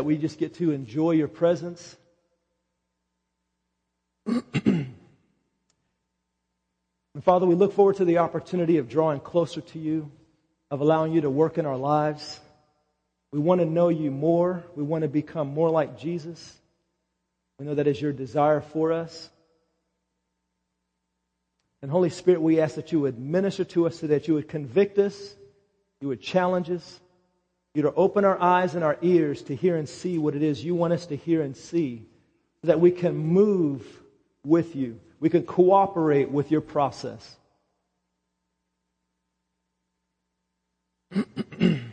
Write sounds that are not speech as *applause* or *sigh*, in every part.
that we just get to enjoy your presence. *clears throat* and Father, we look forward to the opportunity of drawing closer to you, of allowing you to work in our lives. We want to know you more. We want to become more like Jesus. We know that is your desire for us. And Holy Spirit, we ask that you would minister to us so that you would convict us, you would challenge us, you to open our eyes and our ears to hear and see what it is you want us to hear and see, so that we can move with you. We can cooperate with your process. *clears throat* and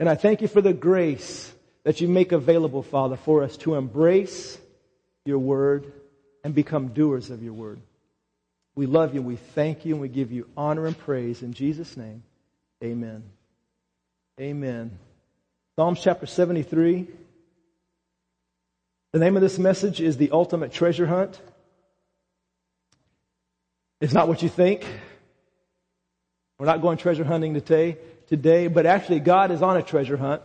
I thank you for the grace that you make available, Father, for us to embrace your word and become doers of your word. We love you, we thank you, and we give you honor and praise in Jesus' name. Amen. Amen. Psalms chapter 73. The name of this message is The Ultimate Treasure Hunt. It's not what you think. We're not going treasure hunting today, today, but actually God is on a treasure hunt.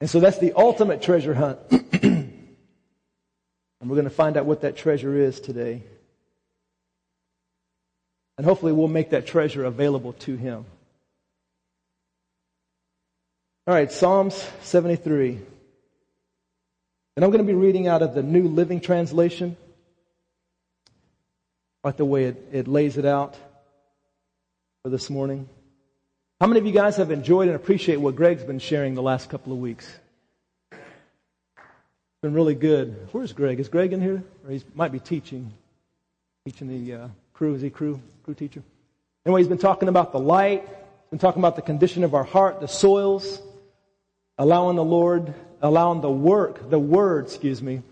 And so that's the ultimate treasure hunt. *clears throat* and we're going to find out what that treasure is today. And hopefully we'll make that treasure available to him. All right, Psalms 73. And I'm going to be reading out of the New Living Translation. Like the way it, it lays it out for this morning. How many of you guys have enjoyed and appreciate what Greg's been sharing the last couple of weeks? It's been really good. Where's Greg? Is Greg in here? Or he might be teaching, teaching the uh, crew. Is he crew crew teacher? Anyway, he's been talking about the light. He's been talking about the condition of our heart, the soils, allowing the Lord, allowing the work, the word, excuse me,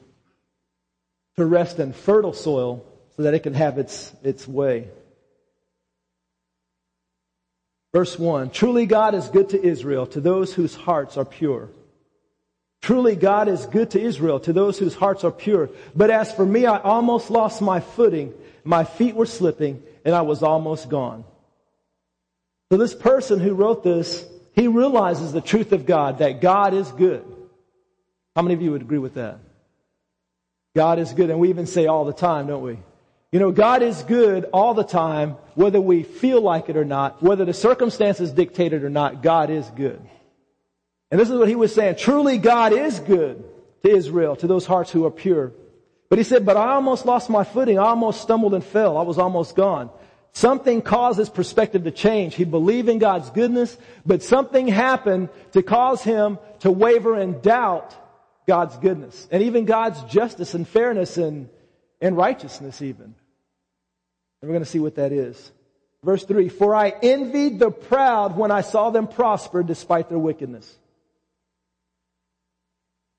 to rest in fertile soil so that it can have its, its way. Verse 1 Truly God is good to Israel, to those whose hearts are pure. Truly God is good to Israel, to those whose hearts are pure. But as for me, I almost lost my footing. My feet were slipping, and I was almost gone. So this person who wrote this he realizes the truth of God, that God is good. How many of you would agree with that? God is good. And we even say all the time, don't we? You know, God is good all the time, whether we feel like it or not, whether the circumstances dictate it or not, God is good. And this is what he was saying. Truly God is good to Israel, to those hearts who are pure. But he said, but I almost lost my footing. I almost stumbled and fell. I was almost gone. Something causes perspective to change. He believed in God's goodness, but something happened to cause him to waver and doubt God's goodness and even God's justice and fairness and, and righteousness even. And we're going to see what that is. Verse three, for I envied the proud when I saw them prosper despite their wickedness.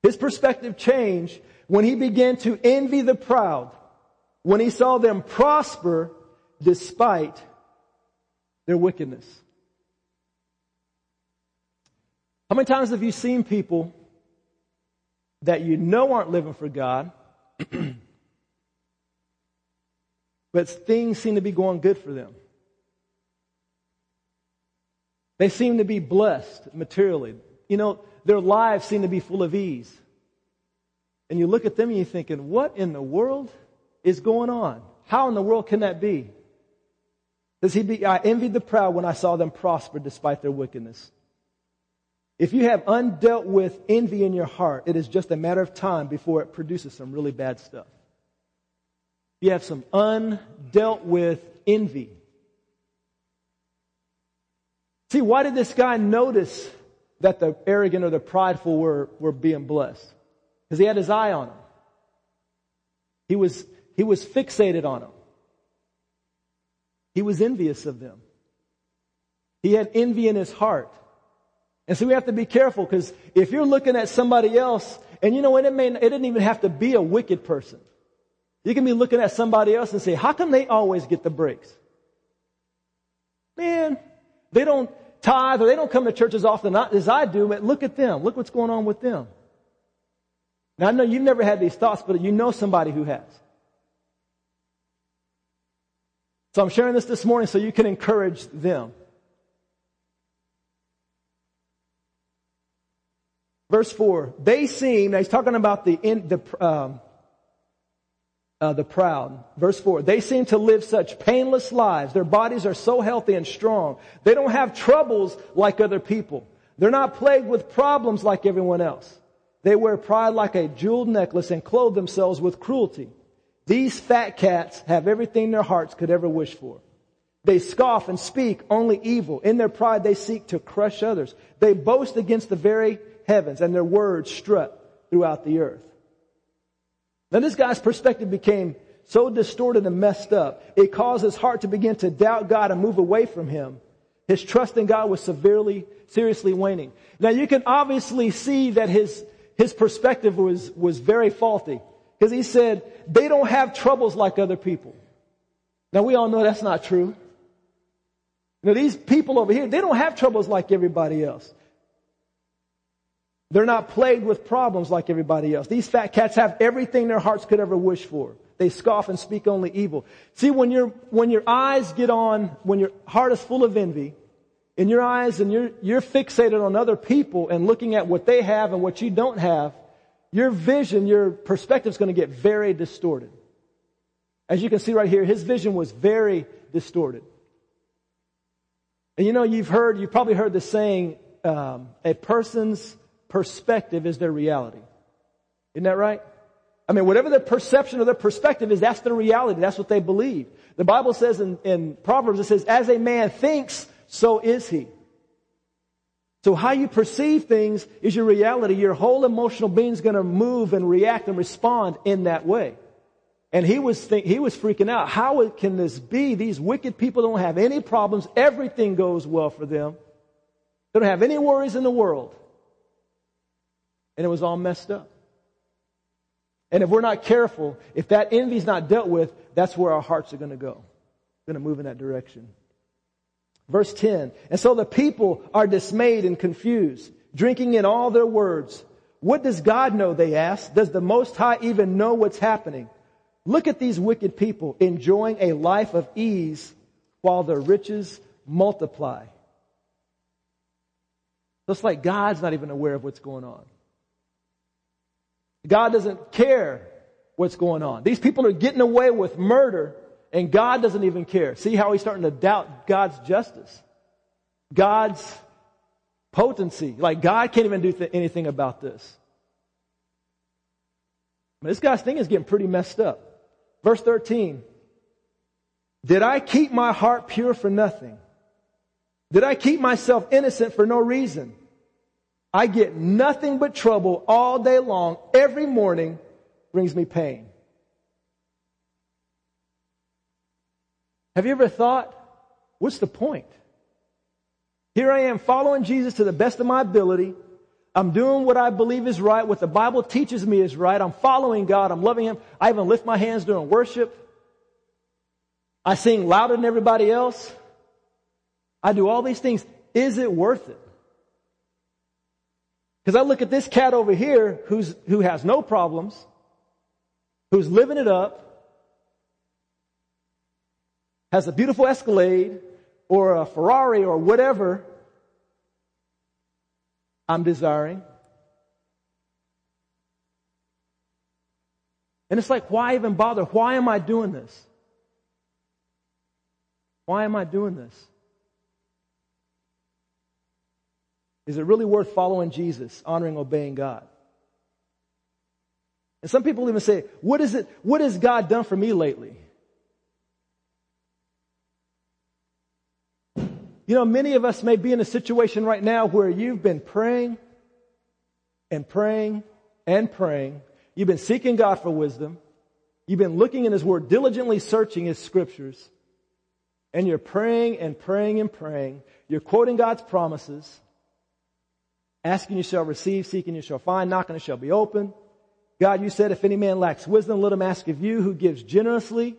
His perspective changed when he began to envy the proud, when he saw them prosper despite their wickedness. How many times have you seen people that you know aren't living for God, *clears throat* but things seem to be going good for them? They seem to be blessed materially. You know, their lives seem to be full of ease. And you look at them and you're thinking, what in the world is going on? How in the world can that be? Does he be, I envied the proud when I saw them prosper despite their wickedness. If you have undealt with envy in your heart, it is just a matter of time before it produces some really bad stuff. You have some undealt with envy. See, why did this guy notice that the arrogant or the prideful were, were being blessed? Because he had his eye on them. He was, he was fixated on them. He was envious of them. He had envy in his heart. And so we have to be careful because if you're looking at somebody else, and you know what, it may, it didn't even have to be a wicked person. You can be looking at somebody else and say, how come they always get the breaks? Man, they don't tithe or they don't come to church as often as I do, but look at them. Look what's going on with them. Now I know you've never had these thoughts, but you know somebody who has. So I'm sharing this this morning so you can encourage them. Verse 4, they seem, now he's talking about the, in, the, um, uh, the proud. Verse 4, they seem to live such painless lives. Their bodies are so healthy and strong. They don't have troubles like other people. They're not plagued with problems like everyone else. They wear pride like a jeweled necklace and clothe themselves with cruelty. These fat cats have everything their hearts could ever wish for. They scoff and speak only evil. In their pride, they seek to crush others. They boast against the very heavens and their words strut throughout the earth. Then this guy's perspective became so distorted and messed up, it caused his heart to begin to doubt God and move away from him. His trust in God was severely, seriously waning. Now you can obviously see that his, his perspective was, was very faulty. Because he said, they don't have troubles like other people. Now we all know that's not true. You know, these people over here, they don't have troubles like everybody else. They're not plagued with problems like everybody else. These fat cats have everything their hearts could ever wish for. They scoff and speak only evil. See, when your, when your eyes get on, when your heart is full of envy, in your eyes and you're, you're fixated on other people and looking at what they have and what you don't have, your vision, your perspective is going to get very distorted. As you can see right here, his vision was very distorted. And you know, you've heard, you've probably heard the saying, um, a person's perspective is their reality. Isn't that right? I mean, whatever their perception or their perspective is, that's their reality. That's what they believe. The Bible says in, in Proverbs, it says, as a man thinks, so is he. So how you perceive things is your reality. Your whole emotional being is going to move and react and respond in that way. And he was think, he was freaking out. How can this be? These wicked people don't have any problems. Everything goes well for them. They don't have any worries in the world and it was all messed up. And if we're not careful, if that envy is not dealt with, that's where our hearts are going to go. Going to move in that direction. Verse 10. And so the people are dismayed and confused, drinking in all their words. What does God know? They ask. Does the Most High even know what's happening? Look at these wicked people enjoying a life of ease while their riches multiply. Looks like God's not even aware of what's going on. God doesn't care what's going on. These people are getting away with murder and God doesn't even care. See how he's starting to doubt God's justice, God's potency. Like God can't even do th- anything about this. this guy's thing is getting pretty messed up. Verse 13. Did I keep my heart pure for nothing? Did I keep myself innocent for no reason? I get nothing but trouble all day long. Every morning brings me pain. Have you ever thought, what's the point? Here I am following Jesus to the best of my ability. I'm doing what I believe is right, what the Bible teaches me is right. I'm following God. I'm loving Him. I even lift my hands during worship. I sing louder than everybody else. I do all these things. Is it worth it? Because I look at this cat over here who's, who has no problems, who's living it up, has a beautiful Escalade or a Ferrari or whatever I'm desiring. And it's like, why even bother? Why am I doing this? Why am I doing this? Is it really worth following Jesus, honoring, obeying God? And some people even say, what is it, what has God done for me lately? You know, many of us may be in a situation right now where you've been praying and praying and praying. You've been seeking God for wisdom. You've been looking in His Word, diligently searching His scriptures. And you're praying and praying and praying. You're quoting God's promises. Asking you shall receive, seeking you shall find, knocking it shall be open. God, you said if any man lacks wisdom, let him ask of you who gives generously.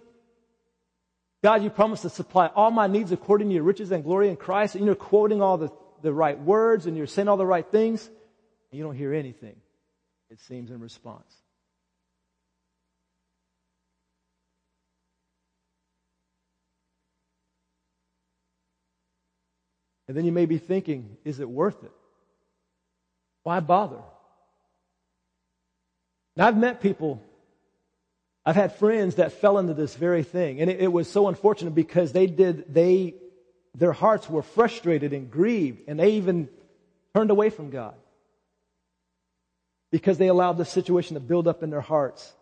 God, you promised to supply all my needs according to your riches and glory in Christ. And you're quoting all the, the right words and you're saying all the right things. And you don't hear anything, it seems, in response. And then you may be thinking, is it worth it? Why bother? And I've met people, I've had friends that fell into this very thing. And it, it was so unfortunate because they did, they, their hearts were frustrated and grieved and they even turned away from God because they allowed the situation to build up in their hearts.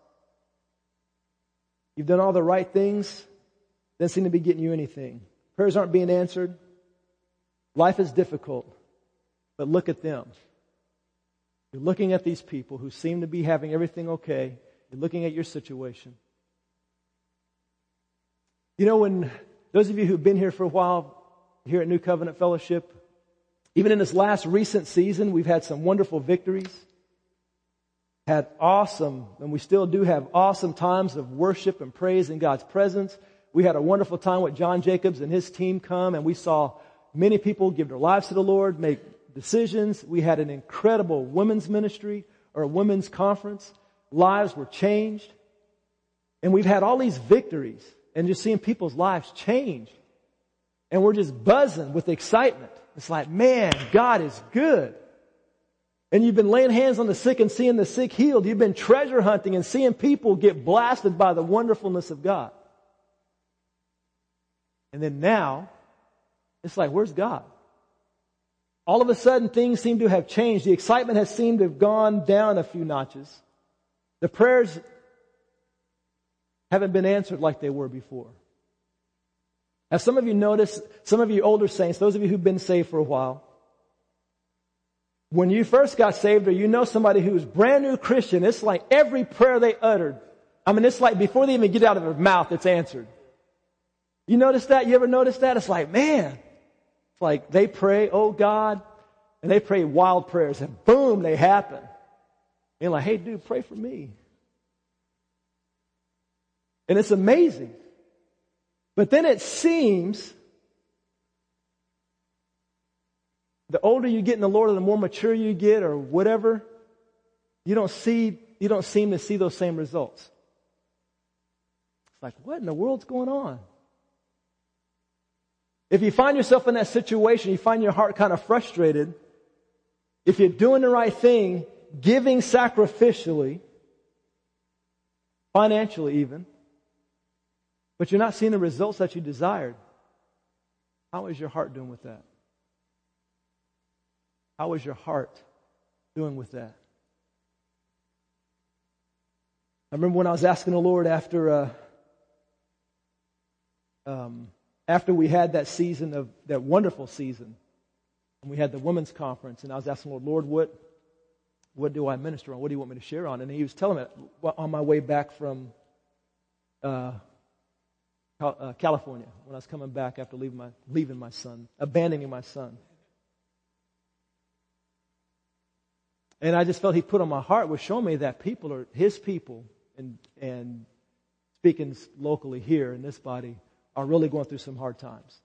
You've done all the right things, doesn't seem to be getting you anything. Prayers aren't being answered. Life is difficult. But look at them. You're looking at these people who seem to be having everything okay. Looking at your situation. You know, when those of you who've been here for a while here at New Covenant Fellowship, even in this last recent season, we've had some wonderful victories. Had awesome, and we still do have awesome times of worship and praise in God's presence. We had a wonderful time with John Jacobs and his team come, and we saw many people give their lives to the Lord, make decisions. We had an incredible women's ministry or a women's conference. Lives were changed. And we've had all these victories and just seeing people's lives change. And we're just buzzing with excitement. It's like, man, God is good. And you've been laying hands on the sick and seeing the sick healed. You've been treasure hunting and seeing people get blasted by the wonderfulness of God. And then now, it's like, where's God? All of a sudden, things seem to have changed. The excitement has seemed to have gone down a few notches. The prayers haven't been answered like they were before. As some of you notice, some of you older saints, those of you who've been saved for a while, when you first got saved or you know somebody who's brand new Christian, it's like every prayer they uttered. I mean, it's like before they even get out of their mouth, it's answered. You notice that? You ever notice that? It's like, man, it's like they pray, oh God, and they pray wild prayers, and boom, they happen. And like, hey, dude, pray for me. And it's amazing. But then it seems the older you get in the Lord, or the more mature you get, or whatever, you don't see, you don't seem to see those same results. It's like, what in the world's going on? If you find yourself in that situation, you find your heart kind of frustrated, if you're doing the right thing, giving sacrificially, financially even, but you're not seeing the results that you desired, how is your heart doing with that? How is your heart doing with that? I remember when I was asking the Lord after uh, um, after we had that season of that wonderful season, and we had the women's conference, and I was asking Lord, Lord, what what do I minister on? What do you want me to share on? And He was telling me on my way back from uh, uh, California when I was coming back after leaving my leaving my son, abandoning my son. And I just felt He put on my heart was showing me that people are His people, and and speaking locally here in this body are really going through some hard times.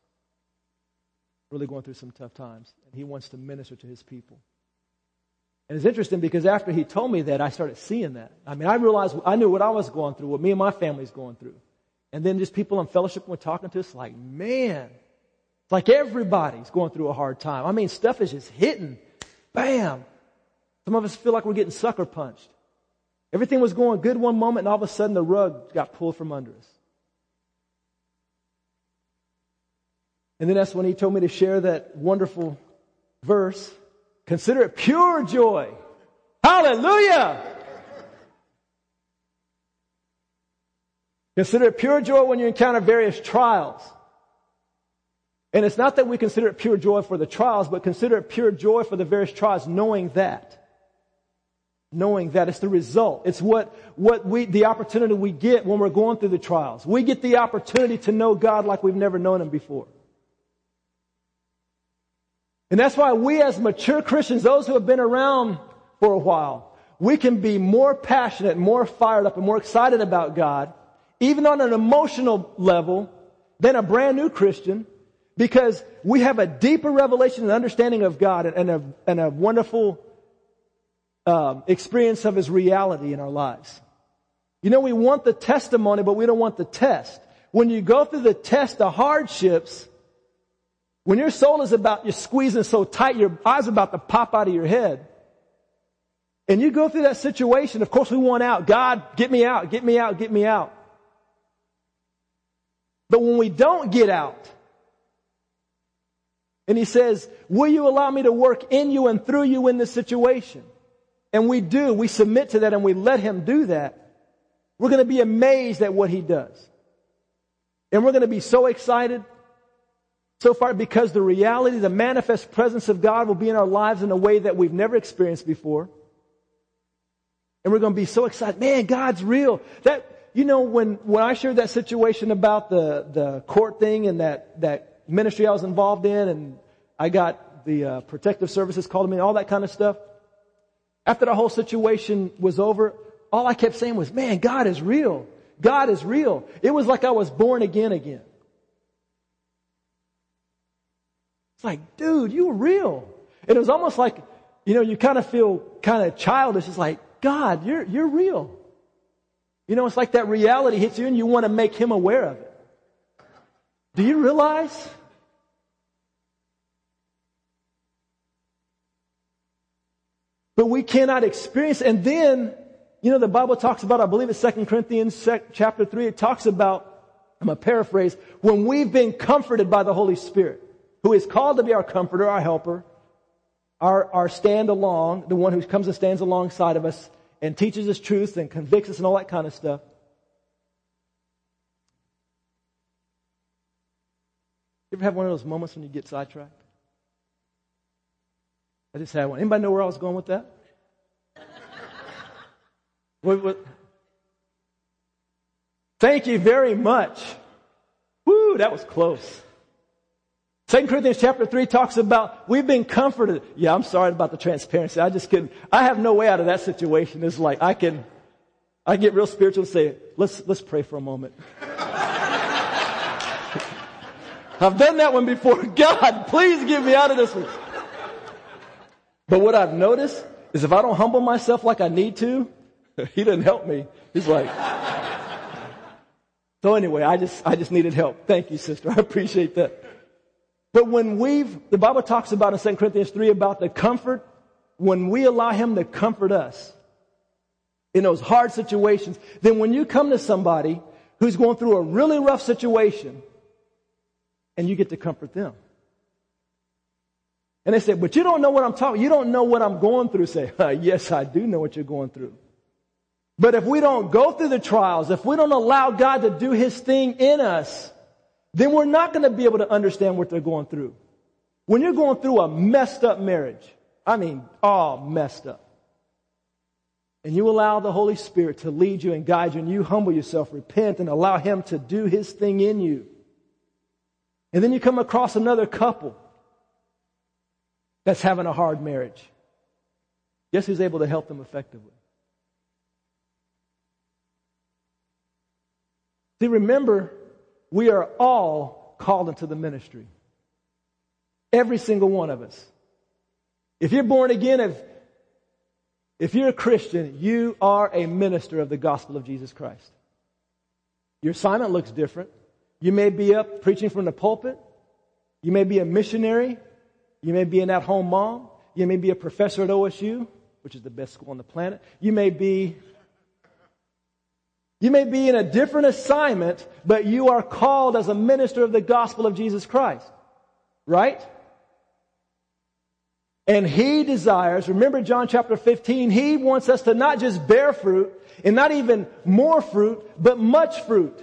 Really going through some tough times. And he wants to minister to his people. And it's interesting because after he told me that, I started seeing that. I mean, I realized, I knew what I was going through, what me and my family's going through. And then just people in fellowship were talking to us like, man, it's like everybody's going through a hard time. I mean, stuff is just hitting. Bam. Some of us feel like we're getting sucker punched. Everything was going good one moment and all of a sudden the rug got pulled from under us. And then that's when he told me to share that wonderful verse. Consider it pure joy. Hallelujah! Consider it pure joy when you encounter various trials. And it's not that we consider it pure joy for the trials, but consider it pure joy for the various trials, knowing that. Knowing that it's the result. It's what, what we, the opportunity we get when we're going through the trials. We get the opportunity to know God like we've never known Him before. And that's why we as mature Christians, those who have been around for a while, we can be more passionate, more fired up, and more excited about God, even on an emotional level, than a brand new Christian, because we have a deeper revelation and understanding of God and a, and a wonderful um, experience of His reality in our lives. You know, we want the testimony, but we don't want the test. When you go through the test, the hardships, when your soul is about, you're squeezing so tight, your eyes are about to pop out of your head. And you go through that situation, of course we want out. God, get me out, get me out, get me out. But when we don't get out, and he says, will you allow me to work in you and through you in this situation? And we do, we submit to that and we let him do that. We're going to be amazed at what he does. And we're going to be so excited so far because the reality, the manifest presence of God will be in our lives in a way that we've never experienced before. And we're going to be so excited. Man, God's real. That, you know, when, when I shared that situation about the, the court thing and that, that ministry I was involved in and I got the uh, protective services called me, and all that kind of stuff. After the whole situation was over, all I kept saying was, man, God is real. God is real. It was like I was born again again. It's like, dude, you were real. And it was almost like, you know, you kind of feel kind of childish. It's like, God, you're, you're real. You know, it's like that reality hits you and you want to make him aware of it. Do you realize? But we cannot experience, and then, you know, the Bible talks about, I believe it's 2 Corinthians chapter 3, it talks about, I'm going to paraphrase, when we've been comforted by the Holy Spirit, who is called to be our comforter, our helper, our, our stand along, the one who comes and stands alongside of us and teaches us truth and convicts us and all that kind of stuff. You ever have one of those moments when you get sidetracked? I just had one. Anybody know where I was going with that? *laughs* what, what? Thank you very much. Woo, that was close. Second Corinthians chapter 3 talks about we've been comforted. Yeah, I'm sorry about the transparency. I just couldn't, I have no way out of that situation. It's like I can, I get real spiritual and say, let's, let's pray for a moment. *laughs* I've done that one before. *laughs* God, please get me out of this one. But what I've noticed is if I don't humble myself like I need to, *laughs* he doesn't help me. He's like, so anyway, I just, I just needed help. Thank you, sister. I appreciate that. But when we've, the Bible talks about in 2 Corinthians 3 about the comfort, when we allow him to comfort us in those hard situations, then when you come to somebody who's going through a really rough situation, and you get to comfort them. And they say, but you don't know what I'm talking, you don't know what I'm going through. Say, *laughs* yes, I do know what you're going through. But if we don't go through the trials, if we don't allow God to do His thing in us, then we're not going to be able to understand what they're going through. When you're going through a messed up marriage, I mean, all messed up, and you allow the Holy Spirit to lead you and guide you, and you humble yourself, repent, and allow Him to do His thing in you, and then you come across another couple that's having a hard marriage. Guess who's able to help them effectively? See, remember, we are all called into the ministry. Every single one of us. If you're born again, if, if you're a Christian, you are a minister of the gospel of Jesus Christ. Your assignment looks different. You may be up preaching from the pulpit. You may be a missionary. You may be an at-home mom. You may be a professor at OSU, which is the best school on the planet. You may be you may be in a different assignment, but you are called as a minister of the gospel of Jesus Christ. Right? And he desires, remember John chapter 15, he wants us to not just bear fruit and not even more fruit, but much fruit.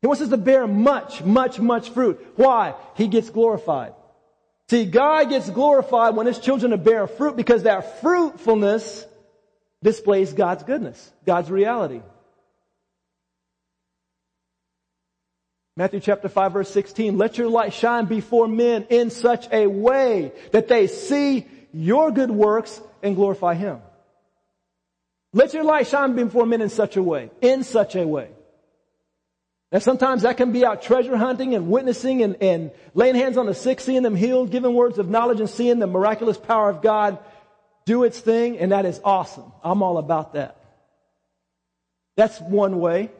He wants us to bear much, much, much fruit. Why? He gets glorified. See, God gets glorified when his children are bearing fruit because that fruitfulness displays God's goodness, God's reality. Matthew chapter 5 verse 16, let your light shine before men in such a way that they see your good works and glorify Him. Let your light shine before men in such a way, in such a way. And sometimes that can be out treasure hunting and witnessing and, and laying hands on the sick, seeing them healed, giving words of knowledge and seeing the miraculous power of God do its thing. And that is awesome. I'm all about that. That's one way.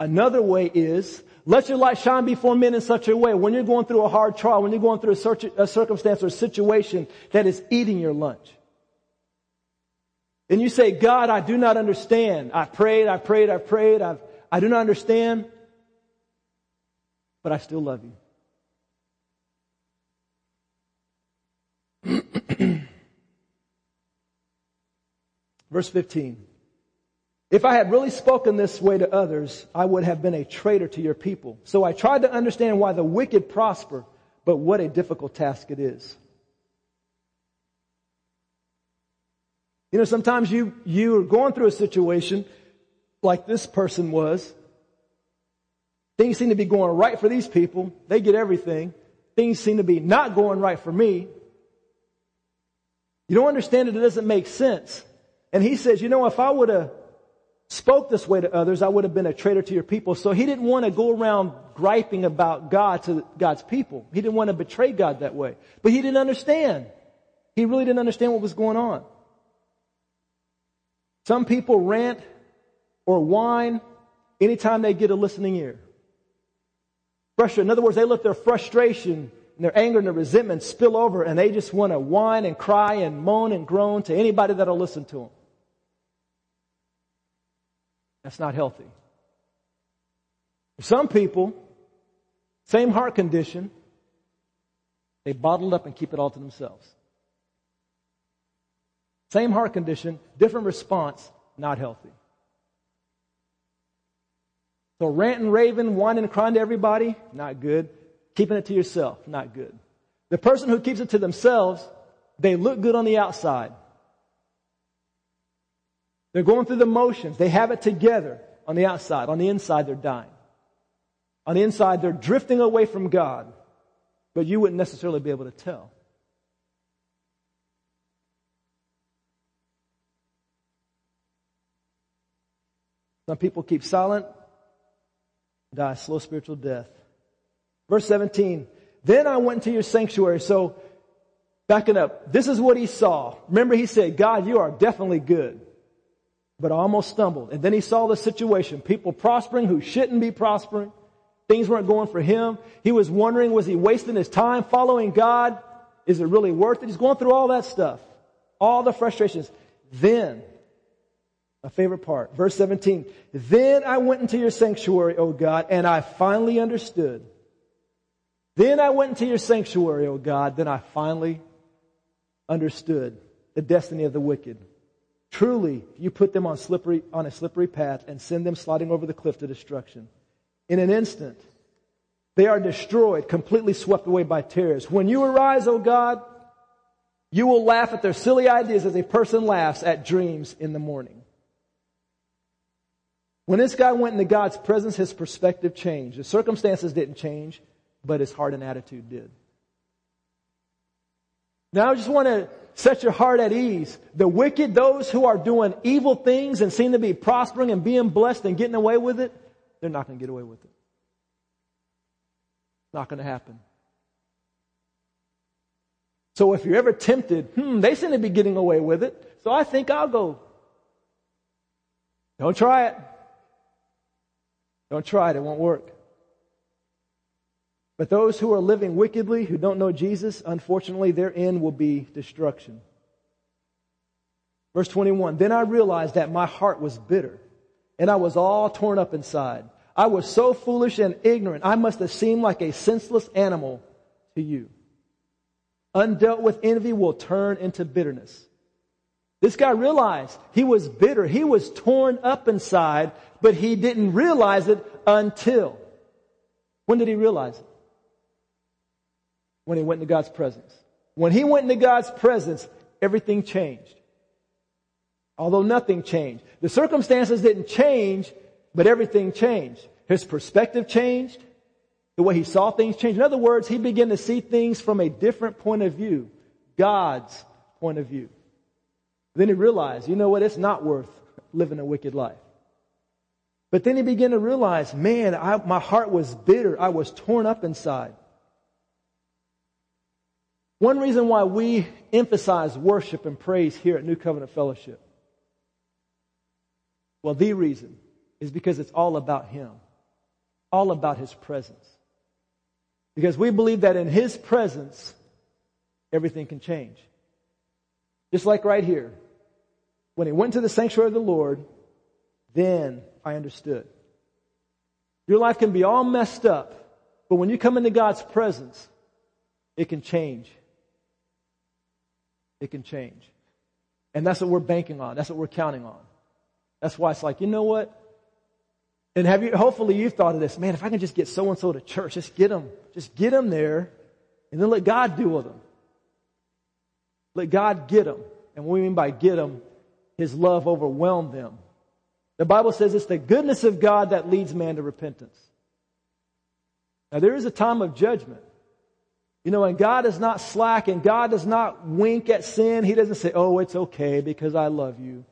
Another way is let your light shine before men in such a way when you're going through a hard trial, when you're going through a, a circumstance or a situation that is eating your lunch. and you say, God, I do not understand. I prayed, I prayed, I prayed, I've, I do not understand, but I still love you. *clears throat* Verse 15. If I had really spoken this way to others, I would have been a traitor to your people. So I tried to understand why the wicked prosper, but what a difficult task it is. You know, sometimes you, you are going through a situation like this person was. Things seem to be going right for these people. They get everything. Things seem to be not going right for me. You don't understand it. It doesn't make sense. And he says, you know, if I would have spoke this way to others, I would have been a traitor to your people. So he didn't want to go around griping about God to God's people. He didn't want to betray God that way. But he didn't understand. He really didn't understand what was going on. Some people rant or whine anytime they get a listening ear. Frustration. In other words, they let their frustration and their anger and their resentment spill over and they just want to whine and cry and moan and groan to anybody that'll listen to them. That's not healthy. For some people, same heart condition, they bottle up and keep it all to themselves. Same heart condition, different response, not healthy. So rant and raving, whining and crying to everybody, not good. Keeping it to yourself, not good. The person who keeps it to themselves, they look good on the outside. They're going through the motions. They have it together on the outside. On the inside, they're dying. On the inside, they're drifting away from God, but you wouldn't necessarily be able to tell. Some people keep silent, die slow spiritual death. Verse 17, then I went into your sanctuary. So, backing up, this is what he saw. Remember he said, God, you are definitely good. But almost stumbled. And then he saw the situation. People prospering who shouldn't be prospering. Things weren't going for him. He was wondering, was he wasting his time following God? Is it really worth it? He's going through all that stuff. All the frustrations. Then my favorite part. Verse 17. Then I went into your sanctuary, O God, and I finally understood. Then I went into your sanctuary, O God, then I finally understood the destiny of the wicked. Truly, you put them on slippery, on a slippery path and send them sliding over the cliff to destruction. In an instant, they are destroyed, completely swept away by terrors. When you arise, O God, you will laugh at their silly ideas as a person laughs at dreams in the morning. When this guy went into God's presence, his perspective changed. The circumstances didn't change, but his heart and attitude did. Now I just want to set your heart at ease. The wicked, those who are doing evil things and seem to be prospering and being blessed and getting away with it, they're not going to get away with it. Not going to happen. So if you're ever tempted, hmm, they seem to be getting away with it, so I think I'll go. Don't try it. Don't try it, it won't work. But those who are living wickedly, who don't know Jesus, unfortunately, their end will be destruction. Verse 21 Then I realized that my heart was bitter, and I was all torn up inside. I was so foolish and ignorant, I must have seemed like a senseless animal to you. Undealt with envy will turn into bitterness. This guy realized he was bitter. He was torn up inside, but he didn't realize it until. When did he realize it? When he went into God's presence. When he went into God's presence, everything changed. Although nothing changed. The circumstances didn't change, but everything changed. His perspective changed. The way he saw things changed. In other words, he began to see things from a different point of view. God's point of view. Then he realized, you know what? It's not worth living a wicked life. But then he began to realize, man, I, my heart was bitter. I was torn up inside. One reason why we emphasize worship and praise here at New Covenant Fellowship, well, the reason is because it's all about Him, all about His presence. Because we believe that in His presence, everything can change. Just like right here. when he went to the sanctuary of the Lord, then I understood. Your life can be all messed up, but when you come into God's presence, it can change. It can change. And that's what we're banking on. That's what we're counting on. That's why it's like, you know what? And have you, hopefully you've thought of this, man, if I can just get so and so to church, just get them, just get them there and then let God deal with them. Let God get them. And what we mean by get them, His love overwhelmed them. The Bible says it's the goodness of God that leads man to repentance. Now there is a time of judgment. You know, and God is not slack and God does not wink at sin. He doesn't say, oh, it's okay because I love you.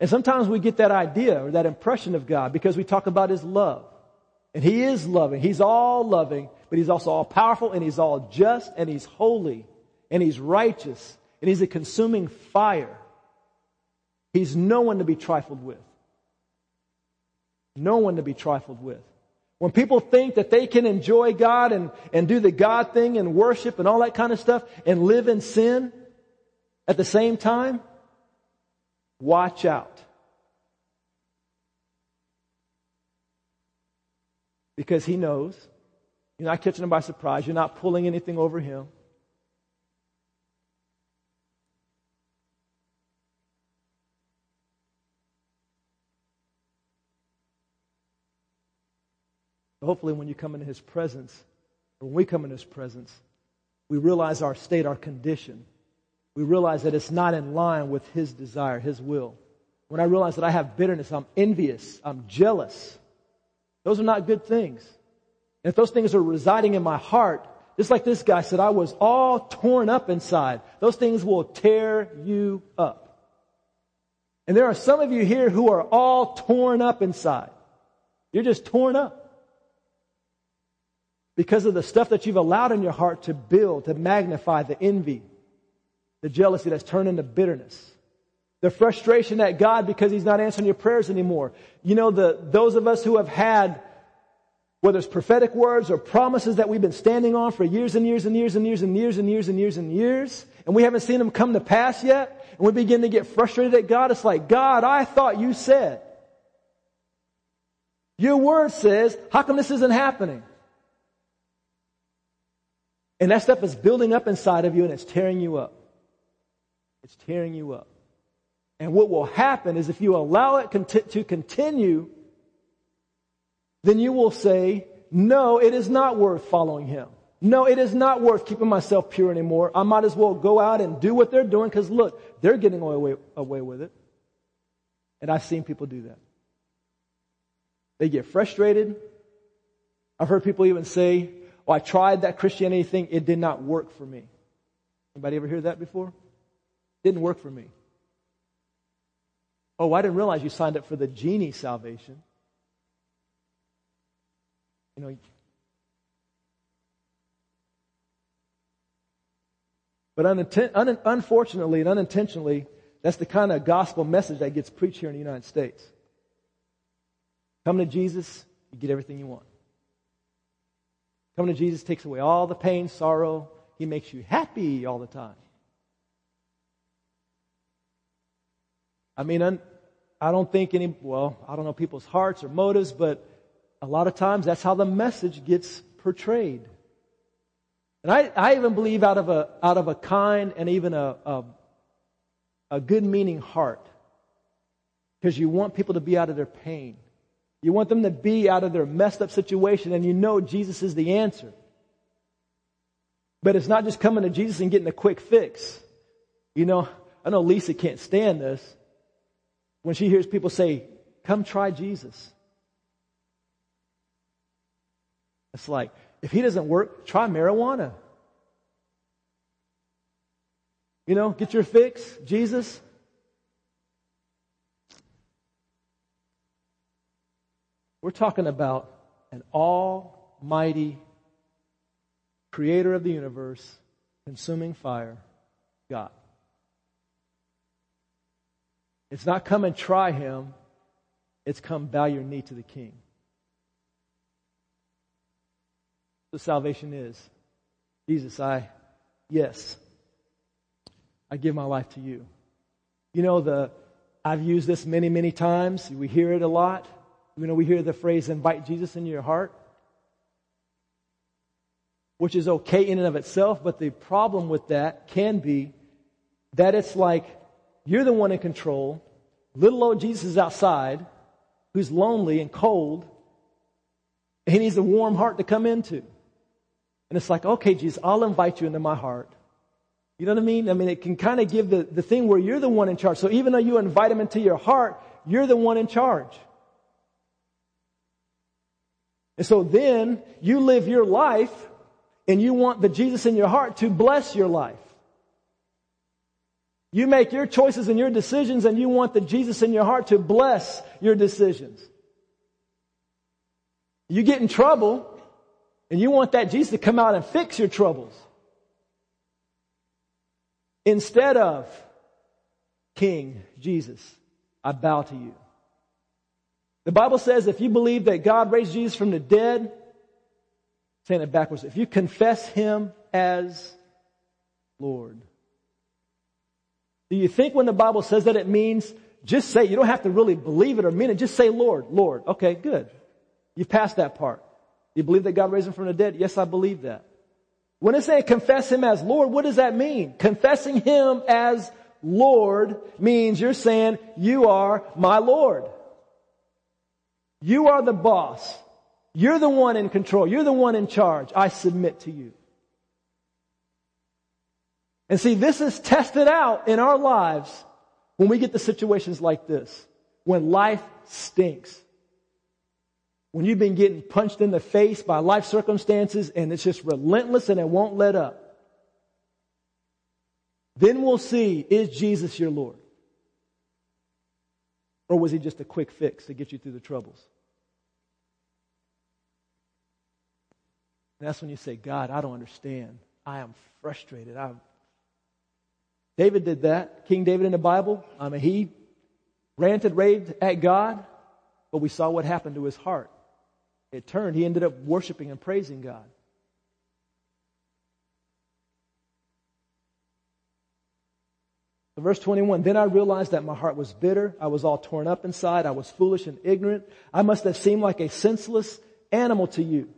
And sometimes we get that idea or that impression of God because we talk about His love. And He is loving. He's all loving, but He's also all powerful and He's all just and He's holy and He's righteous and He's a consuming fire. He's no one to be trifled with. No one to be trifled with. When people think that they can enjoy God and, and do the God thing and worship and all that kind of stuff and live in sin at the same time, watch out. Because he knows. You're not catching him by surprise. You're not pulling anything over him. Hopefully when you come into his presence, or when we come into his presence, we realize our state, our condition. We realize that it's not in line with his desire, his will. When I realize that I have bitterness, I'm envious, I'm jealous. Those are not good things. And if those things are residing in my heart, just like this guy said, I was all torn up inside. Those things will tear you up. And there are some of you here who are all torn up inside. You're just torn up because of the stuff that you've allowed in your heart to build, to magnify the envy, the jealousy that's turned into bitterness, the frustration at God because He's not answering your prayers anymore. You know, the, those of us who have had, whether it's prophetic words or promises that we've been standing on for years and years and years and years and years and years and years and years, and we haven't seen them come to pass yet, and we begin to get frustrated at God, it's like, God, I thought you said. Your word says, how come this isn't happening? And that stuff is building up inside of you and it's tearing you up. It's tearing you up. And what will happen is if you allow it to continue, then you will say, no, it is not worth following him. No, it is not worth keeping myself pure anymore. I might as well go out and do what they're doing because look, they're getting away, away with it. And I've seen people do that. They get frustrated. I've heard people even say, Oh, I tried that Christianity thing. It did not work for me. Anybody ever hear that before? Didn't work for me. Oh, I didn't realize you signed up for the genie salvation. You know, but un- unfortunately and unintentionally, that's the kind of gospel message that gets preached here in the United States. Come to Jesus, you get everything you want. Coming to Jesus takes away all the pain, sorrow. He makes you happy all the time. I mean, I don't think any, well, I don't know people's hearts or motives, but a lot of times that's how the message gets portrayed. And I, I even believe out of a, out of a kind and even a, a, a good meaning heart. Because you want people to be out of their pain. You want them to be out of their messed up situation and you know Jesus is the answer. But it's not just coming to Jesus and getting a quick fix. You know, I know Lisa can't stand this when she hears people say, come try Jesus. It's like, if he doesn't work, try marijuana. You know, get your fix, Jesus. We're talking about an almighty creator of the universe, consuming fire, God. It's not come and try him, it's come bow your knee to the king. The salvation is Jesus, I, yes, I give my life to you. You know, the, I've used this many, many times. We hear it a lot. You know, we hear the phrase, invite Jesus into your heart, which is okay in and of itself, but the problem with that can be that it's like you're the one in control. Little old Jesus is outside, who's lonely and cold, and he needs a warm heart to come into. And it's like, okay, Jesus, I'll invite you into my heart. You know what I mean? I mean, it can kind of give the, the thing where you're the one in charge. So even though you invite him into your heart, you're the one in charge. And so then you live your life and you want the Jesus in your heart to bless your life. You make your choices and your decisions and you want the Jesus in your heart to bless your decisions. You get in trouble and you want that Jesus to come out and fix your troubles. Instead of, King Jesus, I bow to you. The Bible says if you believe that God raised Jesus from the dead, saying it backwards, if you confess Him as Lord. Do you think when the Bible says that it means just say, you don't have to really believe it or mean it, just say Lord, Lord. Okay, good. You've passed that part. You believe that God raised him from the dead? Yes, I believe that. When it says confess him as Lord, what does that mean? Confessing him as Lord means you're saying, you are my Lord. You are the boss. You're the one in control. You're the one in charge. I submit to you. And see, this is tested out in our lives when we get to situations like this. When life stinks when you've been getting punched in the face by life circumstances and it's just relentless and it won't let up. Then we'll see, is Jesus your Lord? Or was he just a quick fix to get you through the troubles? That's when you say, God, I don't understand. I am frustrated. I'm... David did that. King David in the Bible. I mean, he ranted, raved at God, but we saw what happened to his heart it turned. He ended up worshiping and praising God. Verse 21, then I realized that my heart was bitter. I was all torn up inside. I was foolish and ignorant. I must have seemed like a senseless animal to you.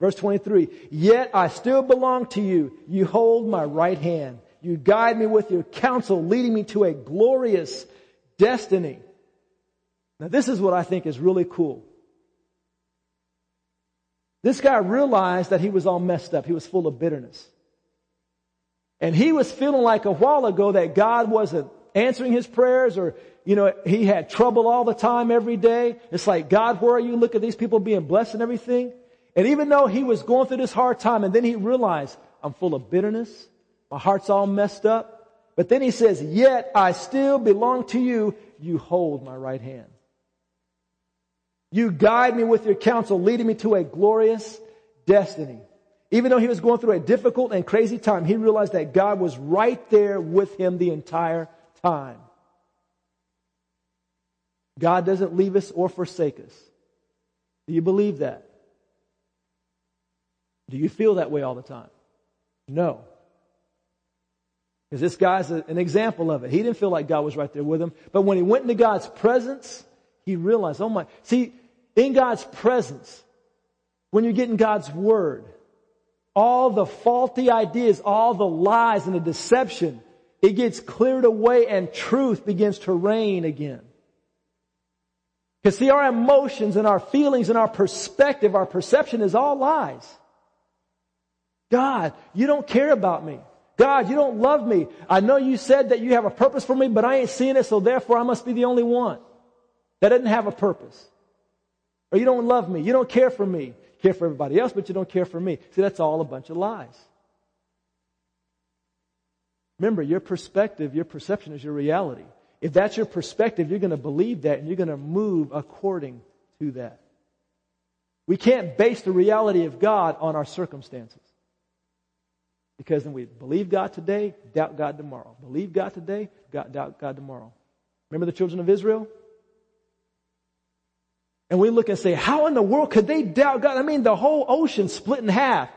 Verse 23, yet I still belong to you. You hold my right hand. You guide me with your counsel, leading me to a glorious destiny. Now this is what I think is really cool. This guy realized that he was all messed up. He was full of bitterness. And he was feeling like a while ago that God wasn't answering his prayers or, you know, he had trouble all the time every day. It's like, God, where are you? Look at these people being blessed and everything. And even though he was going through this hard time and then he realized, I'm full of bitterness. My heart's all messed up. But then he says, yet I still belong to you. You hold my right hand. You guide me with your counsel, leading me to a glorious destiny. Even though he was going through a difficult and crazy time, he realized that God was right there with him the entire time. God doesn't leave us or forsake us. Do you believe that? Do you feel that way all the time? No. Because this guy's an example of it. He didn't feel like God was right there with him. But when he went into God's presence, he realized, oh my, see, in God's presence, when you get in God's Word, all the faulty ideas, all the lies and the deception, it gets cleared away and truth begins to reign again. Because see, our emotions and our feelings and our perspective, our perception is all lies. God, you don't care about me. God, you don't love me. I know you said that you have a purpose for me, but I ain't seeing it, so therefore I must be the only one. That doesn't have a purpose. Or you don't love me. You don't care for me. You care for everybody else, but you don't care for me. See, that's all a bunch of lies. Remember, your perspective, your perception is your reality. If that's your perspective, you're going to believe that and you're going to move according to that. We can't base the reality of God on our circumstances. Because then we believe God today, doubt God tomorrow. Believe God today, God, doubt God tomorrow. Remember the children of Israel? And we look and say, how in the world could they doubt God? I mean, the whole ocean split in half.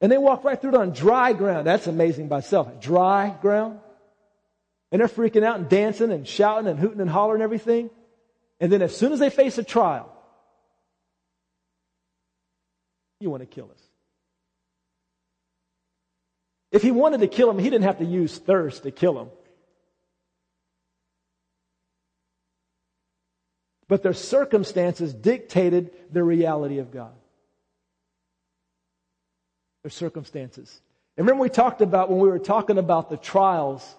And they walk right through it on dry ground. That's amazing by itself. Dry ground. And they're freaking out and dancing and shouting and hooting and hollering and everything. And then as soon as they face a trial, you want to kill us. If he wanted to kill him, he didn't have to use thirst to kill him. But their circumstances dictated the reality of God. Their circumstances. And remember we talked about when we were talking about the trials,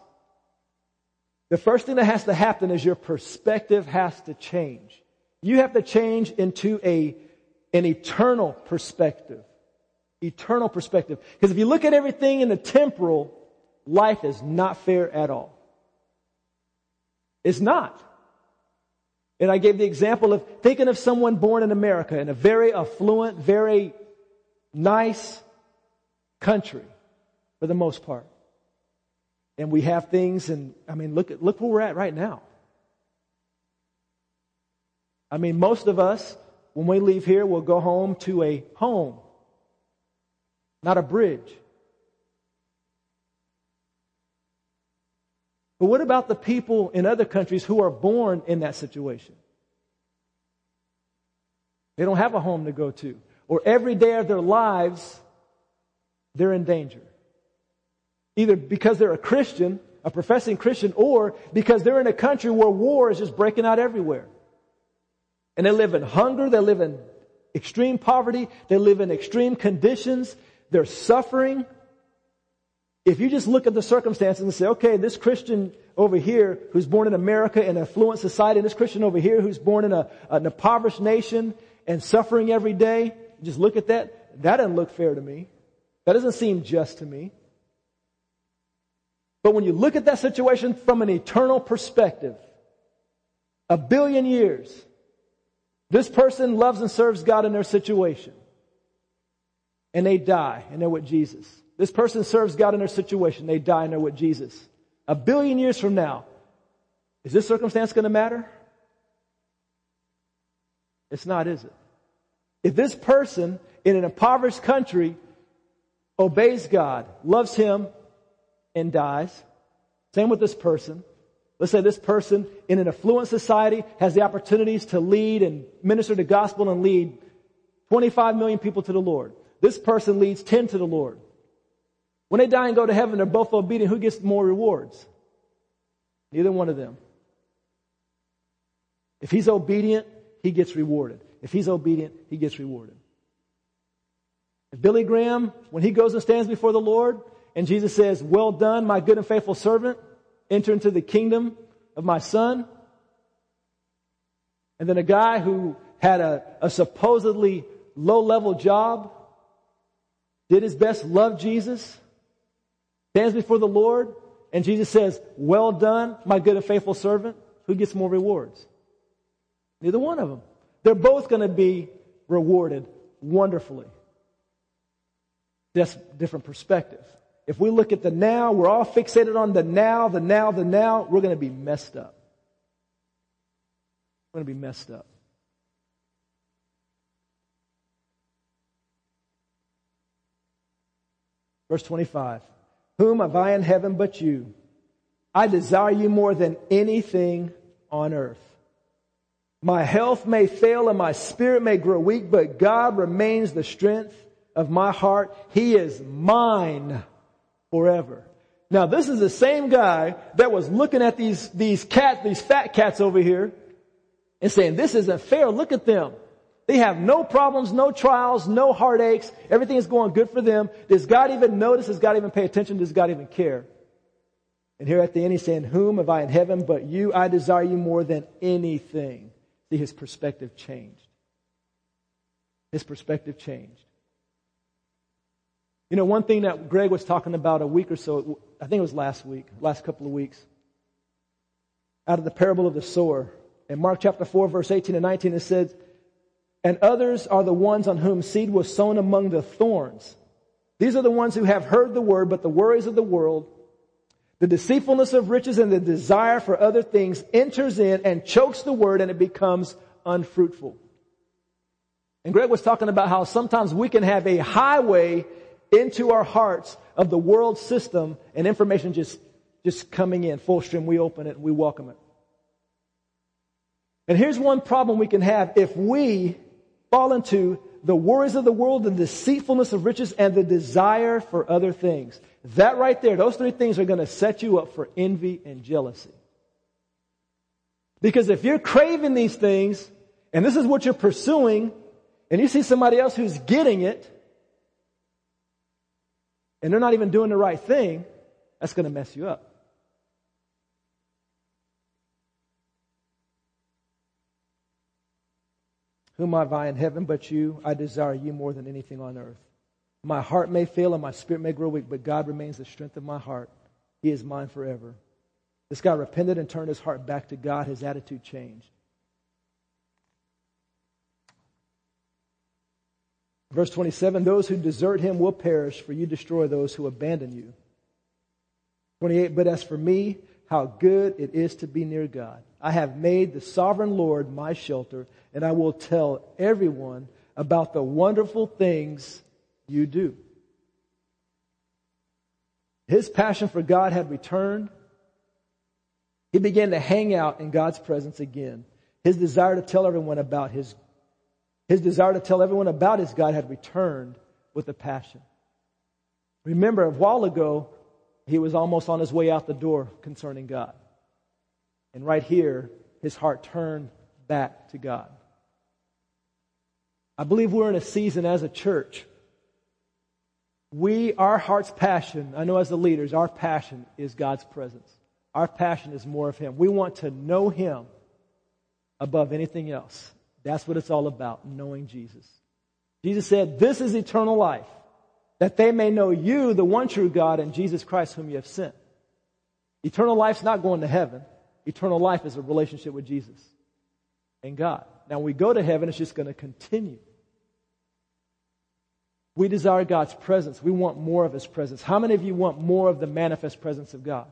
the first thing that has to happen is your perspective has to change. You have to change into a, an eternal perspective. Eternal perspective. Because if you look at everything in the temporal, life is not fair at all. It's not. And I gave the example of thinking of someone born in America in a very affluent, very nice country for the most part. And we have things and I mean look at look where we're at right now. I mean most of us when we leave here we'll go home to a home not a bridge. But what about the people in other countries who are born in that situation? They don't have a home to go to. Or every day of their lives, they're in danger. Either because they're a Christian, a professing Christian, or because they're in a country where war is just breaking out everywhere. And they live in hunger, they live in extreme poverty, they live in extreme conditions, they're suffering. If you just look at the circumstances and say, okay, this Christian over here who's born in America in an affluent society, and this Christian over here who's born in a, an impoverished nation and suffering every day, just look at that. That doesn't look fair to me. That doesn't seem just to me. But when you look at that situation from an eternal perspective, a billion years, this person loves and serves God in their situation and they die and they're with Jesus. This person serves God in their situation. They die and they're with Jesus. A billion years from now, is this circumstance going to matter? It's not, is it? If this person in an impoverished country obeys God, loves Him, and dies, same with this person. Let's say this person in an affluent society has the opportunities to lead and minister the gospel and lead 25 million people to the Lord. This person leads 10 to the Lord. When they die and go to heaven, they're both obedient. Who gets more rewards? Neither one of them. If he's obedient, he gets rewarded. If he's obedient, he gets rewarded. If Billy Graham, when he goes and stands before the Lord, and Jesus says, well done, my good and faithful servant, enter into the kingdom of my son. And then a guy who had a, a supposedly low level job did his best, loved Jesus, stands before the Lord, and Jesus says, well done, my good and faithful servant. Who gets more rewards? Neither one of them. They're both going to be rewarded wonderfully. That's different perspective. If we look at the now, we're all fixated on the now, the now, the now, we're going to be messed up. We're going to be messed up. Verse 25. Whom have I in heaven but you? I desire you more than anything on earth. My health may fail and my spirit may grow weak, but God remains the strength of my heart. He is mine forever. Now this is the same guy that was looking at these, these cats, these fat cats over here and saying, this isn't fair. Look at them. They have no problems, no trials, no heartaches. Everything is going good for them. Does God even notice? Does God even pay attention? Does God even care? And here at the end he's saying, whom have I in heaven but you? I desire you more than anything. See, his perspective changed. His perspective changed. You know, one thing that Greg was talking about a week or so, I think it was last week, last couple of weeks, out of the parable of the sower. In Mark chapter 4, verse 18 and 19, it says, and others are the ones on whom seed was sown among the thorns. These are the ones who have heard the word, but the worries of the world, the deceitfulness of riches and the desire for other things enters in and chokes the word and it becomes unfruitful. And Greg was talking about how sometimes we can have a highway into our hearts of the world system and information just just coming in full stream. We open it, and we welcome it. And here's one problem we can have if we fall into the worries of the world, the deceitfulness of riches, and the desire for other things. That right there, those three things are going to set you up for envy and jealousy. Because if you're craving these things, and this is what you're pursuing, and you see somebody else who's getting it, and they're not even doing the right thing, that's going to mess you up. Whom have I in heaven but you? I desire you more than anything on earth. My heart may fail and my spirit may grow weak, but God remains the strength of my heart. He is mine forever. This guy repented and turned his heart back to God. His attitude changed. Verse 27 Those who desert him will perish, for you destroy those who abandon you. 28 But as for me, how good it is to be near God. I have made the sovereign Lord my shelter, and I will tell everyone about the wonderful things you do. His passion for God had returned. He began to hang out in God's presence again. His desire to tell everyone about his, his desire to tell everyone about his God had returned with a passion. Remember, a while ago, he was almost on his way out the door concerning God. And right here, his heart turned back to God. I believe we're in a season as a church. We, our heart's passion, I know as the leaders, our passion is God's presence. Our passion is more of Him. We want to know Him above anything else. That's what it's all about, knowing Jesus. Jesus said, This is eternal life, that they may know you, the one true God, and Jesus Christ, whom you have sent. Eternal life's not going to heaven. Eternal life is a relationship with Jesus and God. Now, when we go to heaven, it's just going to continue. We desire God's presence. We want more of His presence. How many of you want more of the manifest presence of God?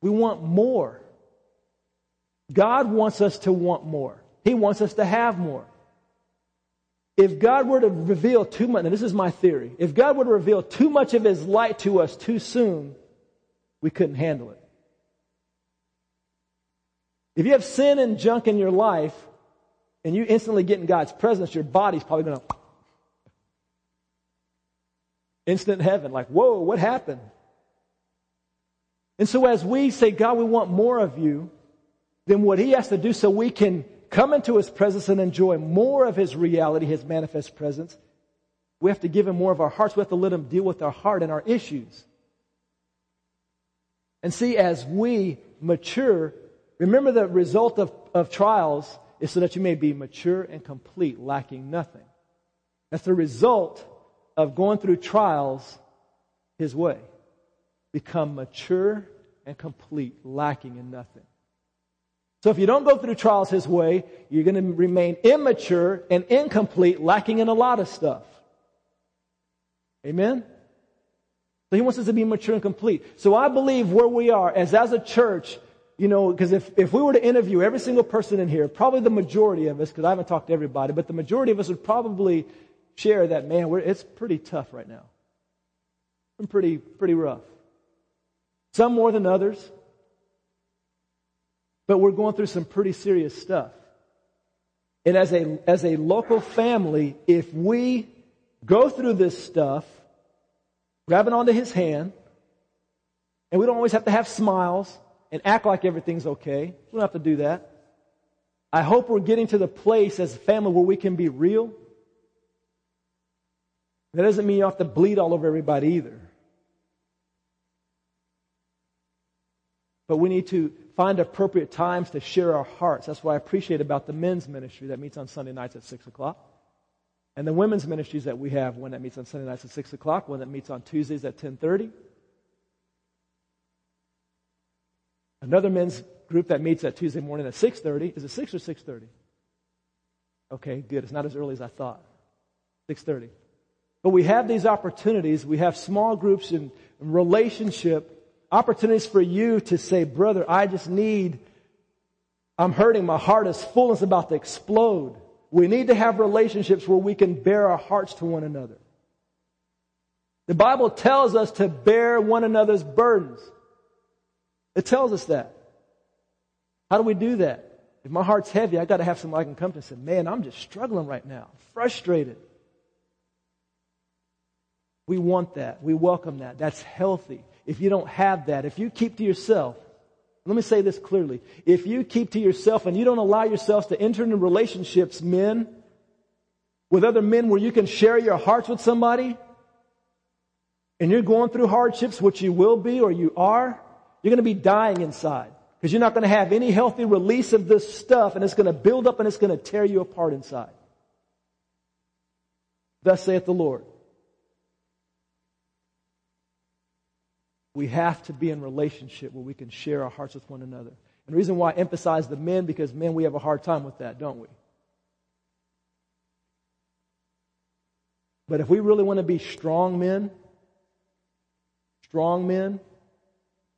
We want more. God wants us to want more. He wants us to have more. If God were to reveal too much, and this is my theory, if God were to reveal too much of His light to us too soon, we couldn't handle it. If you have sin and junk in your life, and you instantly get in God's presence, your body's probably going to instant heaven. Like, whoa, what happened? And so as we say, God, we want more of you, then what he has to do so we can come into his presence and enjoy more of his reality, his manifest presence, we have to give him more of our hearts. We have to let him deal with our heart and our issues. And see, as we mature, remember the result of, of trials is so that you may be mature and complete, lacking nothing. That's the result of going through trials his way become mature and complete, lacking in nothing. So if you don't go through trials his way, you're going to remain immature and incomplete, lacking in a lot of stuff. Amen? So he wants us to be mature and complete. So I believe where we are as as a church, you know, because if, if we were to interview every single person in here, probably the majority of us, because I haven't talked to everybody, but the majority of us would probably share that, man, it's pretty tough right now. And pretty, pretty rough. Some more than others. But we're going through some pretty serious stuff. And as a, as a local family, if we go through this stuff, grabbing onto his hand, and we don't always have to have smiles and act like everything's okay. We don't have to do that. I hope we're getting to the place as a family where we can be real. That doesn't mean you have to bleed all over everybody either. But we need to find appropriate times to share our hearts. That's what I appreciate about the men's ministry that meets on Sunday nights at 6 o'clock. And the women's ministries that we have, one that meets on Sunday nights at 6 o'clock, one that meets on Tuesdays at 1030. Another men's group that meets at Tuesday morning at 6.30. Is it 6 or 6.30? Okay, good. It's not as early as I thought. 6.30. But we have these opportunities. We have small groups and relationship opportunities for you to say, brother, I just need, I'm hurting. My heart is full. It's about to explode. We need to have relationships where we can bare our hearts to one another. The Bible tells us to bear one another's burdens. It tells us that. How do we do that? If my heart's heavy, I got to have somebody I can come to and say, man, I'm just struggling right now, frustrated. We want that. We welcome that. That's healthy. If you don't have that, if you keep to yourself, let me say this clearly. If you keep to yourself and you don't allow yourselves to enter into relationships, men, with other men where you can share your hearts with somebody, and you're going through hardships, which you will be or you are, you're going to be dying inside. Because you're not going to have any healthy release of this stuff, and it's going to build up and it's going to tear you apart inside. Thus saith the Lord. We have to be in relationship where we can share our hearts with one another. And the reason why I emphasize the men, because men, we have a hard time with that, don't we? But if we really want to be strong men, strong men,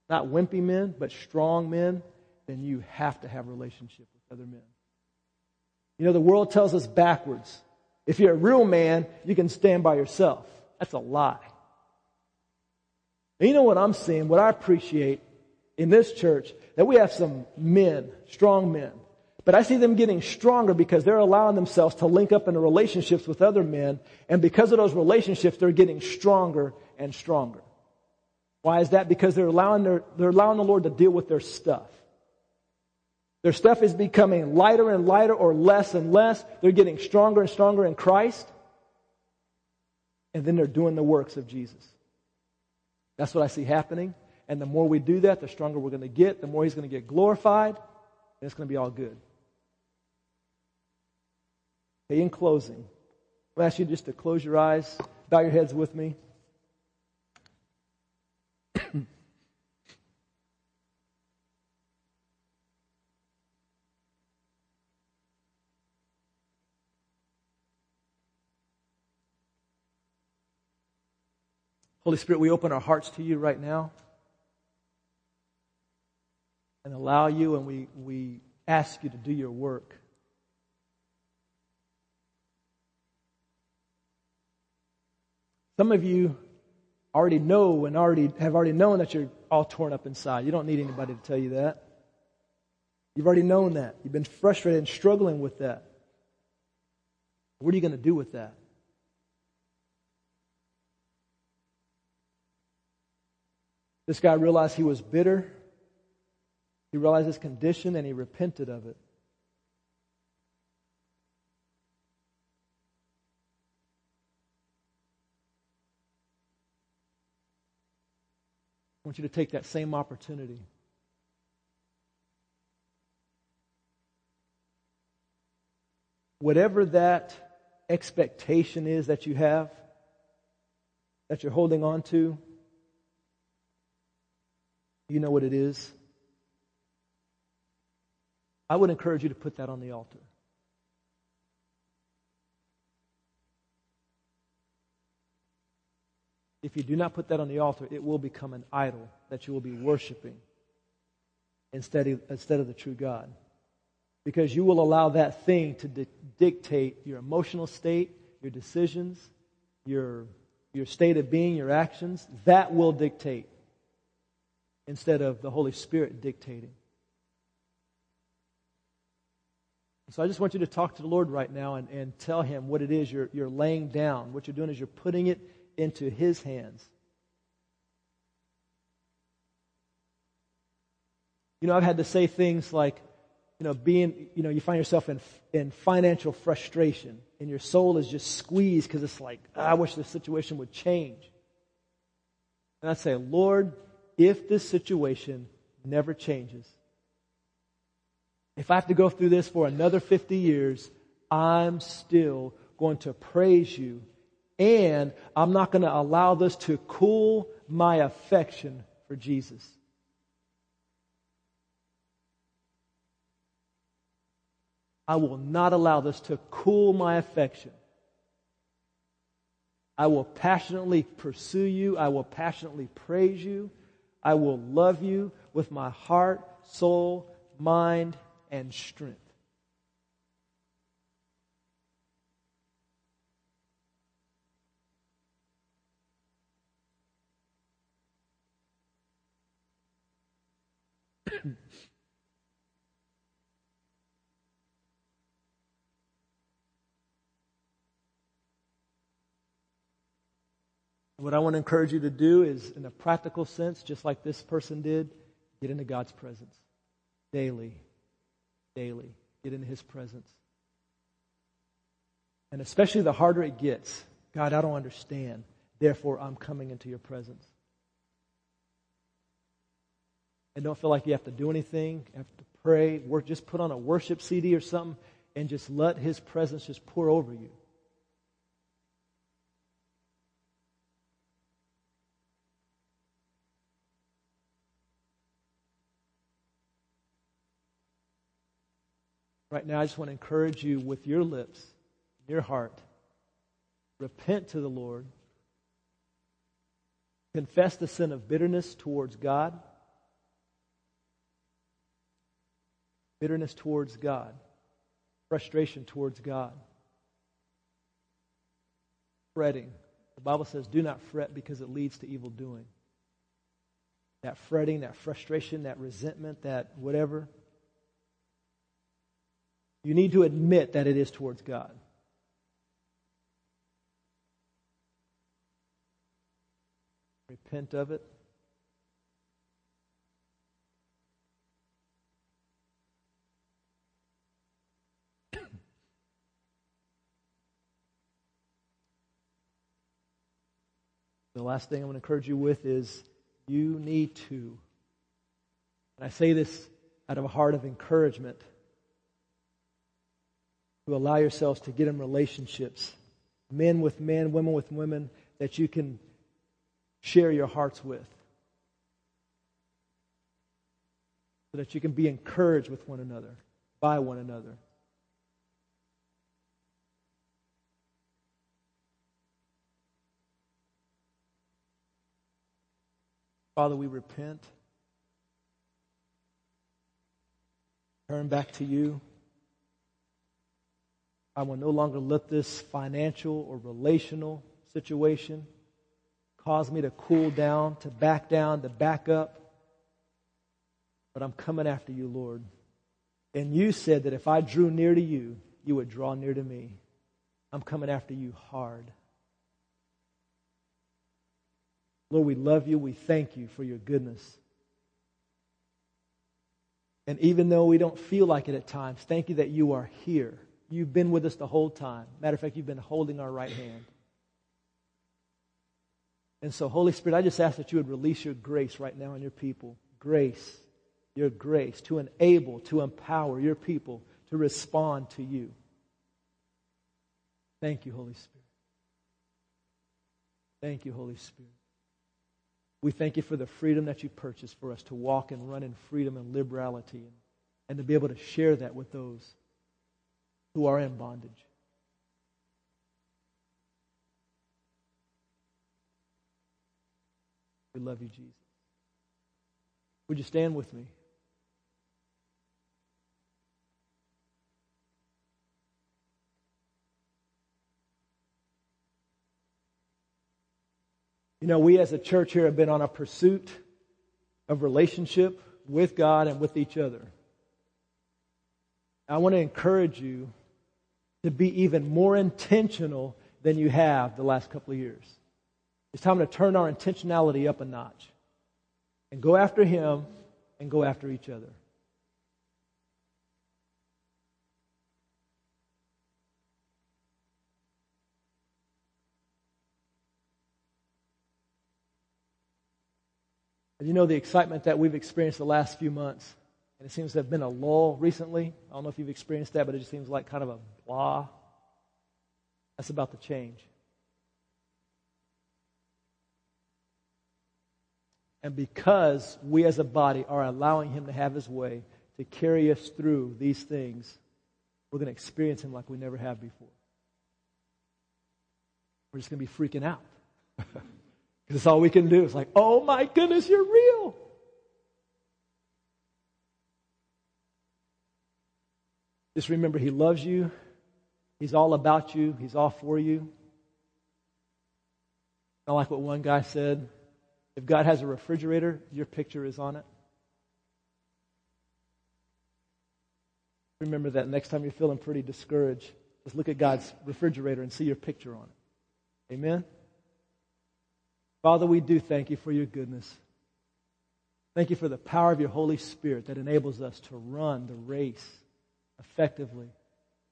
not wimpy men, but strong men, then you have to have relationship with other men. You know, the world tells us backwards. If you're a real man, you can stand by yourself. That's a lie. And you know what I'm seeing, what I appreciate in this church, that we have some men, strong men. But I see them getting stronger because they're allowing themselves to link up into relationships with other men. And because of those relationships, they're getting stronger and stronger. Why is that? Because they're allowing, their, they're allowing the Lord to deal with their stuff. Their stuff is becoming lighter and lighter or less and less. They're getting stronger and stronger in Christ. And then they're doing the works of Jesus. That's what I see happening. And the more we do that, the stronger we're going to get, the more He's going to get glorified, and it's going to be all good. Okay, in closing, I'll ask you just to close your eyes, bow your heads with me. Holy Spirit, we open our hearts to you right now and allow you, and we, we ask you to do your work. Some of you already know and already have already known that you're all torn up inside. You don't need anybody to tell you that. You've already known that. You've been frustrated and struggling with that. What are you going to do with that? This guy realized he was bitter. He realized his condition and he repented of it. I want you to take that same opportunity. Whatever that expectation is that you have, that you're holding on to, you know what it is? I would encourage you to put that on the altar. If you do not put that on the altar, it will become an idol that you will be worshiping instead of, instead of the true God. Because you will allow that thing to di- dictate your emotional state, your decisions, your, your state of being, your actions. That will dictate instead of the Holy Spirit dictating. So I just want you to talk to the Lord right now and, and tell him what it is you're, you're laying down. What you're doing is you're putting it into his hands. You know, I've had to say things like, you know, being, you know, you find yourself in, in financial frustration and your soul is just squeezed because it's like, ah, I wish this situation would change. And I say, Lord, if this situation never changes, if I have to go through this for another 50 years, I'm still going to praise you. And I'm not going to allow this to cool my affection for Jesus. I will not allow this to cool my affection. I will passionately pursue you. I will passionately praise you. I will love you with my heart, soul, mind, and strength. *clears throat* What I want to encourage you to do is, in a practical sense, just like this person did, get into God's presence daily, daily. Get into His presence. And especially the harder it gets, God, I don't understand. Therefore, I'm coming into your presence. And don't feel like you have to do anything, have to pray, work, just put on a worship CD or something and just let His presence just pour over you. Right now, I just want to encourage you with your lips, your heart. Repent to the Lord. Confess the sin of bitterness towards God. Bitterness towards God. Frustration towards God. Fretting. The Bible says, do not fret because it leads to evil doing. That fretting, that frustration, that resentment, that whatever, you need to admit that it is towards God. Repent of it. *clears throat* The last thing I want to encourage you with is you need to, and I say this out of a heart of encouragement, to allow yourselves to get in relationships, men with men, women with women, that you can share your hearts with. So that you can be encouraged with one another, by one another. Father, we repent. Turn back to you. I will no longer let this financial or relational situation cause me to cool down, to back down, to back up. But I'm coming after you, Lord. And you said that if I drew near to you, you would draw near to me. I'm coming after you hard. Lord, we love you. We thank you for your goodness. And even though we don't feel like it at times, thank you that you are here. You've been with us the whole time. Matter of fact, you've been holding our right hand. And so, Holy Spirit, I just ask that you would release your grace right now on your people. Grace, your grace to enable, to empower your people to respond to you. Thank you, Holy Spirit. Thank you, Holy Spirit. We thank you for the freedom that you purchased for us to walk and run in freedom and liberality and, and to be able to share that with those who are in bondage. We love you, Jesus. Would you stand with me? You know, we as a church here have been on a pursuit of relationship with God and with each other. I want to encourage you to be even more intentional than you have the last couple of years. It's time to turn our intentionality up a notch and go after Him and go after each other. And you know the excitement that we've experienced the last few months, and it seems to have been a lull recently. I don't know if you've experienced that, but it just seems like kind of a blah. That's about to change. And because we as a body are allowing Him to have His way to carry us through these things, we're going to experience Him like we never have before. We're just going to be freaking out. *laughs* Because it's all we can do It's like, oh my goodness, you're real. Just remember, He loves you. He's all about you. He's all for you. I like what one guy said. If God has a refrigerator, your picture is on it. Remember that next time you're feeling pretty discouraged, just look at God's refrigerator and see your picture on it. Amen? Father, we do thank you for your goodness. Thank you for the power of your Holy Spirit that enables us to run the race effectively.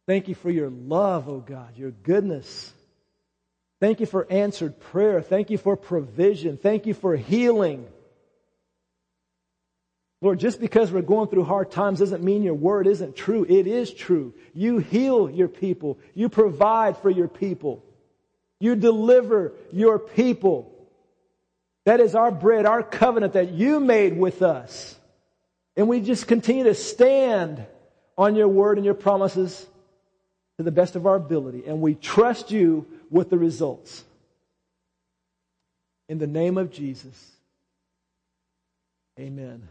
Thank you for your love, oh God, your goodness. Thank you for answered prayer. Thank you for provision. Thank you for healing. Lord, just because we're going through hard times doesn't mean your word isn't true. It is true. You heal your people. You provide for your people. You deliver your people. That is our bread, our covenant that you made with us. And we just continue to stand on your word and your promises to the best of our ability. And we trust you with the results. In the name of Jesus. Amen.